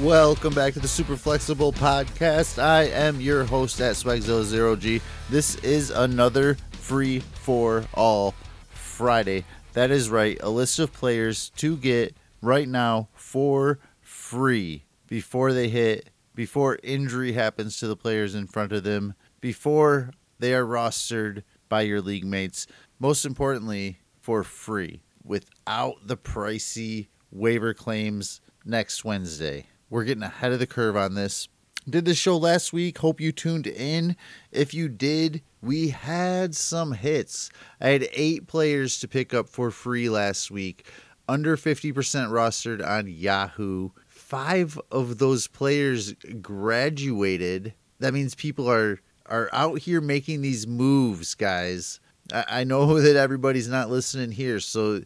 Welcome back to the Super Flexible Podcast. I am your host at Swagzilla0G. This is another free for all Friday. That is right, a list of players to get right now for free before they hit, before injury happens to the players in front of them, before they are rostered by your league mates. Most importantly, for free without the pricey waiver claims next Wednesday. We're getting ahead of the curve on this. Did the show last week. Hope you tuned in. If you did, we had some hits. I had eight players to pick up for free last week, under 50% rostered on Yahoo. Five of those players graduated. That means people are are out here making these moves, guys. I, I know that everybody's not listening here, so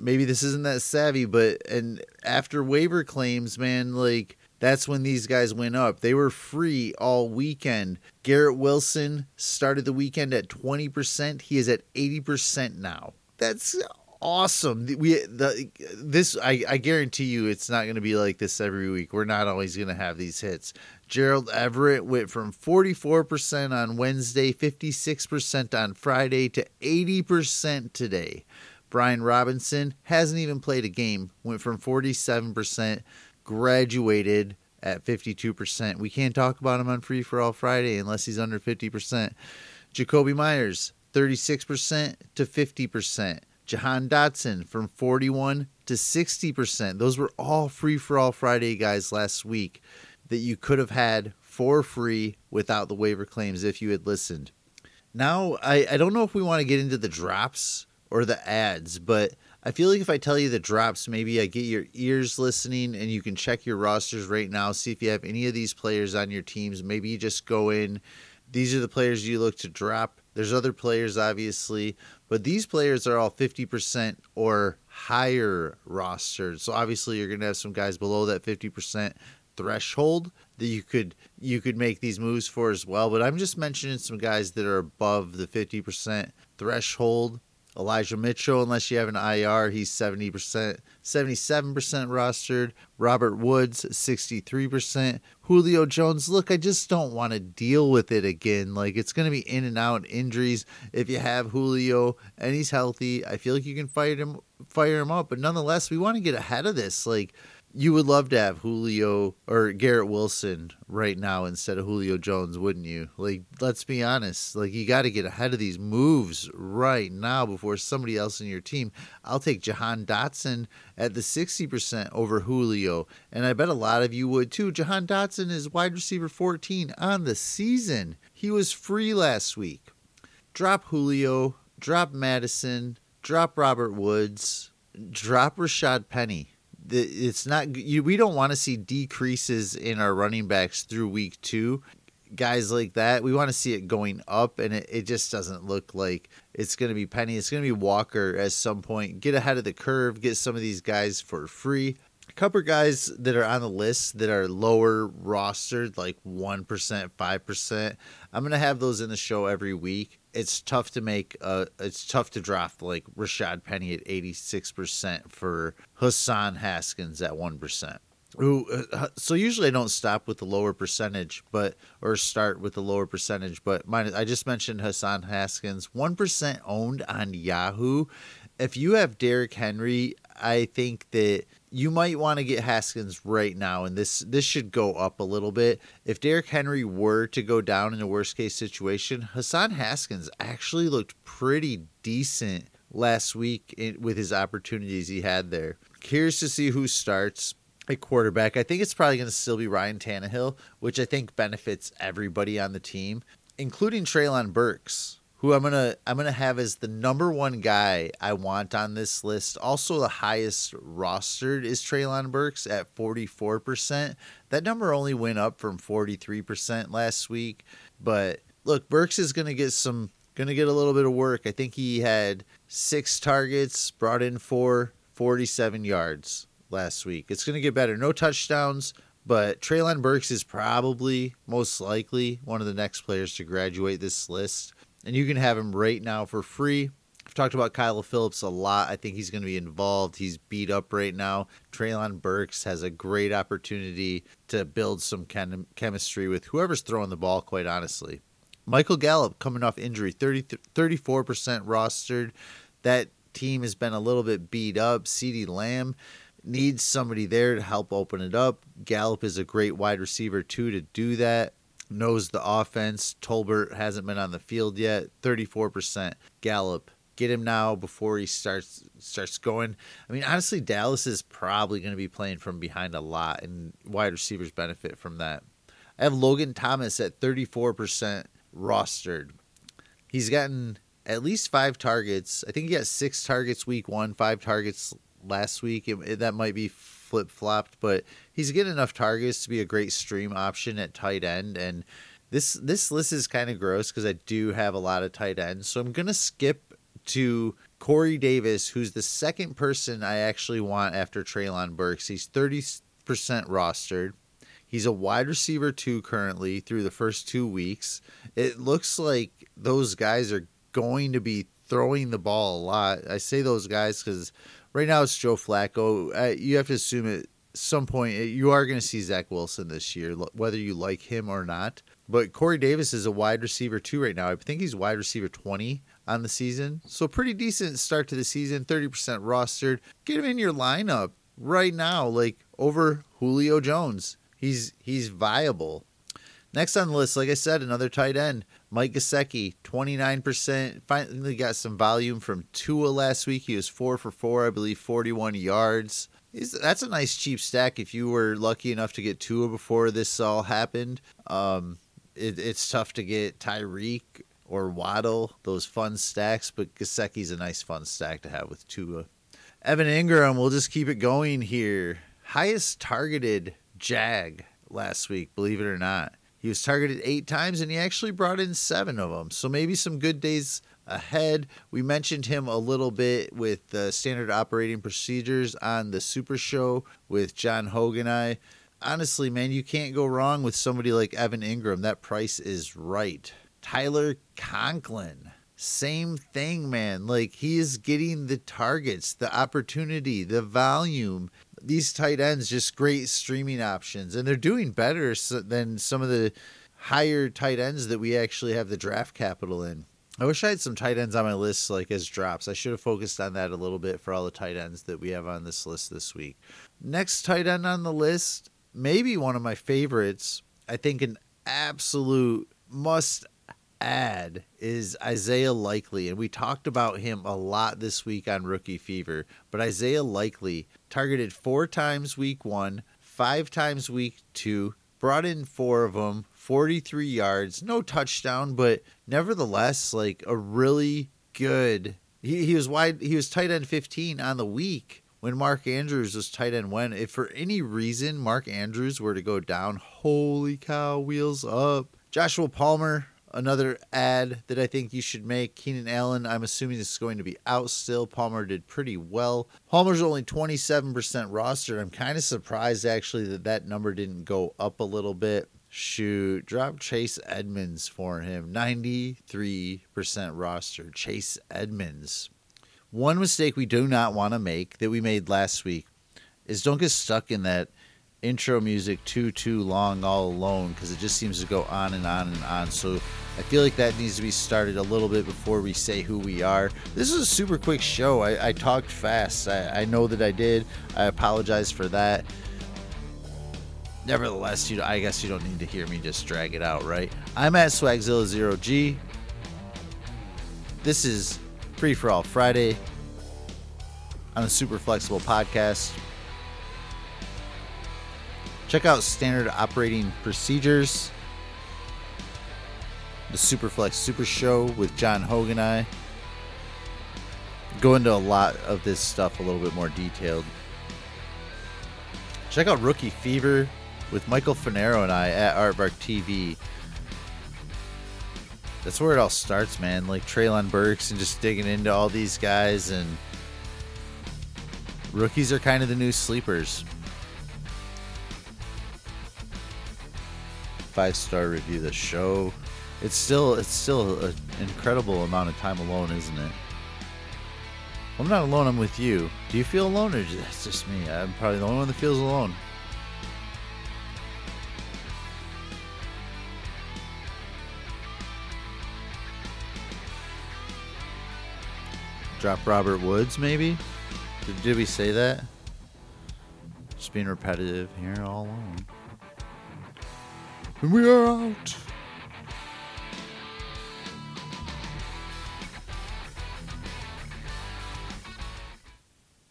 maybe this isn't that savvy, but and after waiver claims, man, like that's when these guys went up. They were free all weekend. Garrett Wilson started the weekend at 20%. He is at 80% now. That's awesome. We the this I, I guarantee you it's not going to be like this every week. We're not always going to have these hits. Gerald Everett went from 44% on Wednesday, 56% on Friday to 80% today. Brian Robinson hasn't even played a game, went from 47%, graduated at 52%. We can't talk about him on Free for All Friday unless he's under 50%. Jakobi Meyers, 36% to 50%. Jahan Dotson from 41 to 60%. Those were all Free for All Friday guys last week that you could have had for free without the waiver claims if you had listened. Now, I, I don't know if we want to get into the drops or the ads, but I feel like if I tell you the drops, maybe I get your ears listening and you can check your rosters right now, see if you have any of these players on your teams. Maybe you just go in. These are the players you look to drop. There's other players, obviously, but these players are all 50% or higher rostered. So obviously, you're going to have some guys below that 50% threshold that you could you could make these moves for as well. But I'm just mentioning some guys that are above the 50% threshold Elijah Mitchell, unless you have an IR, he's 70%, 77% rostered. Robert Woods, 63%. Julio Jones, look, I just don't want to deal with it again. Like, it's going to be in and out injuries. If you have Julio and he's healthy, I feel like you can fire him, fire him up. But nonetheless, we want to get ahead of this. Like, you would love to have Julio or Garrett Wilson right now instead of Julio Jones, wouldn't you? Like, let's be honest. Like, you got to get ahead of these moves right now before somebody else in your team. I'll take Jahan Dotson at the 60% over Julio. And I bet a lot of you would too. Jahan Dotson is wide receiver 14 on the season. He was free last week. Drop Julio, drop Madison, drop Robert Woods, drop Rashad Penny it's not you, we don't want to see decreases in our running backs through week two. Guys like that we want to see it going up and it, it just doesn't look like it's going to be penny. It's going to be walker at some point. Get ahead of the curve get some of these guys for free. A couple guys that are on the list that are lower rostered like 1% 5% i'm going to have those in the show every week it's tough to make uh it's tough to draft like Rashad Penny at 86% for Hassan Haskins at 1%. Ooh, uh, so usually I don't stop with the lower percentage, but or start with the lower percentage. But mine, I just mentioned Hassan Haskins, one percent owned on Yahoo. If you have Derrick Henry, I think that you might want to get Haskins right now, and this this should go up a little bit. If Derrick Henry were to go down in a worst case situation, Hassan Haskins actually looked pretty decent last week in, with his opportunities he had there. Curious to see who starts at quarterback. I think it's probably going to still be Ryan Tannehill, which I think benefits everybody on the team, including Treylon Burks who I'm gonna I'm gonna have as the number one guy I want on this list. Also, the highest rostered is Treylon Burks at 44 percent. That number only went up from 43 percent last week. But look, Burks is gonna get some gonna get a little bit of work. I think he had six targets, brought in four, 47 yards last week. It's gonna get better. No touchdowns. But Treylon Burks is probably most likely one of the next players to graduate this list and you can have him right now for free. I've talked about Kyle Philips a lot. I think he's going to be involved. He's beat up right now. Treylon Burks has a great opportunity to build some chem- chemistry with whoever's throwing the ball, quite honestly. Michael Gallup coming off injury, 30, 34% rostered. That team has been a little bit beat up. CeeDee Lamb needs somebody there to help open it up. Gallup is a great wide receiver, too, to do that. Knows the offense. Tolbert hasn't been on the field yet. 34% Gallup. Get him now before he starts starts going. I mean, honestly, Dallas is probably going to be playing from behind a lot, and wide receivers benefit from that. I have Logan Thomas at 34% rostered. He's gotten at least five targets. I think he got six targets week one, five targets last week. It, it, that might be flip flopped, but he's getting enough targets to be a great stream option at tight end. And this this list is kind of gross because I do have a lot of tight ends, so I'm gonna skip to Corey Davis, who's the second person I actually want after Treylon Burks. He's 30% rostered. He's a wide receiver too currently through the first two weeks. It looks like those guys are going to be throwing the ball a lot. I say those guys because right now it's Joe Flacco. Uh, you have to assume at some point uh, you are going to see Zach Wilson this year, whether you like him or not. But Corey Davis is a wide receiver too right now. I think he's wide receiver 20 on the season. So pretty decent start to the season, 30% rostered. Get him in your lineup right now, like over Julio Jones. He's he's viable. Next on the list, like I said, another tight end, Mike Gesicki, 29%. Finally got some volume from Tua last week. He was four for four, I believe, 41 yards. He's, that's a nice cheap stack if you were lucky enough to get Tua before this all happened. Um, it, it's tough to get Tyreek or Waddle, those fun stacks, but Gesicki's a nice fun stack to have with Tua. Evan Engram, we'll just keep it going here. Highest targeted Jag last week, believe it or not. He was targeted eight times and he actually brought in seven of them. So maybe some good days ahead. We mentioned him a little bit with the standard operating procedures on the Super Show with John Hogan. I honestly, man, you can't go wrong with somebody like Evan Engram. That price is right. Tyler Conklin. Same thing, man. Like he is getting the targets, the opportunity, the volume these tight ends just great streaming options, and they're doing better than some of the higher tight ends that we actually have the draft capital in. I wish I had some tight ends on my list like as drops. I should have focused on that a little bit for all the tight ends that we have on this list this week. Next tight end on the list, maybe one of my favorites. I think an absolute must add is Isaiah Likely, and we talked about him a lot this week on Rookie Fever. But Isaiah Likely targeted four times week one, five times week two, brought in four of them, 43 yards, no touchdown, but nevertheless, like a really good. He, he was wide. He was tight end 15 on the week when Mark Andrews was tight end when if for any reason Mark Andrews were to go down, holy cow, wheels up. Joshua Palmer, another ad that I think you should make. Keenan Allen, I'm assuming this is going to be out still. Palmer did pretty well. Palmer's only 27% rostered. I'm kind of surprised actually that that number didn't go up a little bit. Shoot, drop Chase Edmonds for him. 93% roster. Chase Edmonds. One mistake we do not want to make that we made last week is don't get stuck in that intro music too too long all alone because it just seems to go on and on and on. So i feel like that needs to be started a little bit before we say who we are. This is a super quick show. I, I talked fast. I, I know that i did. I apologize for that. Nevertheless you i guess you don't need to hear me just drag it out right? I'm at swagzilla 0g this is free for all friday on the super flexible podcast Check out standard operating procedures, the Superflex Super Show with John Hogan. and I go into a lot of this stuff a little bit more detailed. Check out Rookie Fever with Michael Finero and I at Artbark TV. That's where it all starts, man. Like Treylon Burks and just digging into all these guys and rookies are kind of the new sleepers. Five star review the show. It's still it's still an incredible amount of time alone, isn't it? I'm not alone. I'm with you. Do you feel alone, or that's just me? I'm probably the only one that feels alone. Drop Robert Woods, maybe? Did, did we say that? Just being repetitive here all alone. And we are out.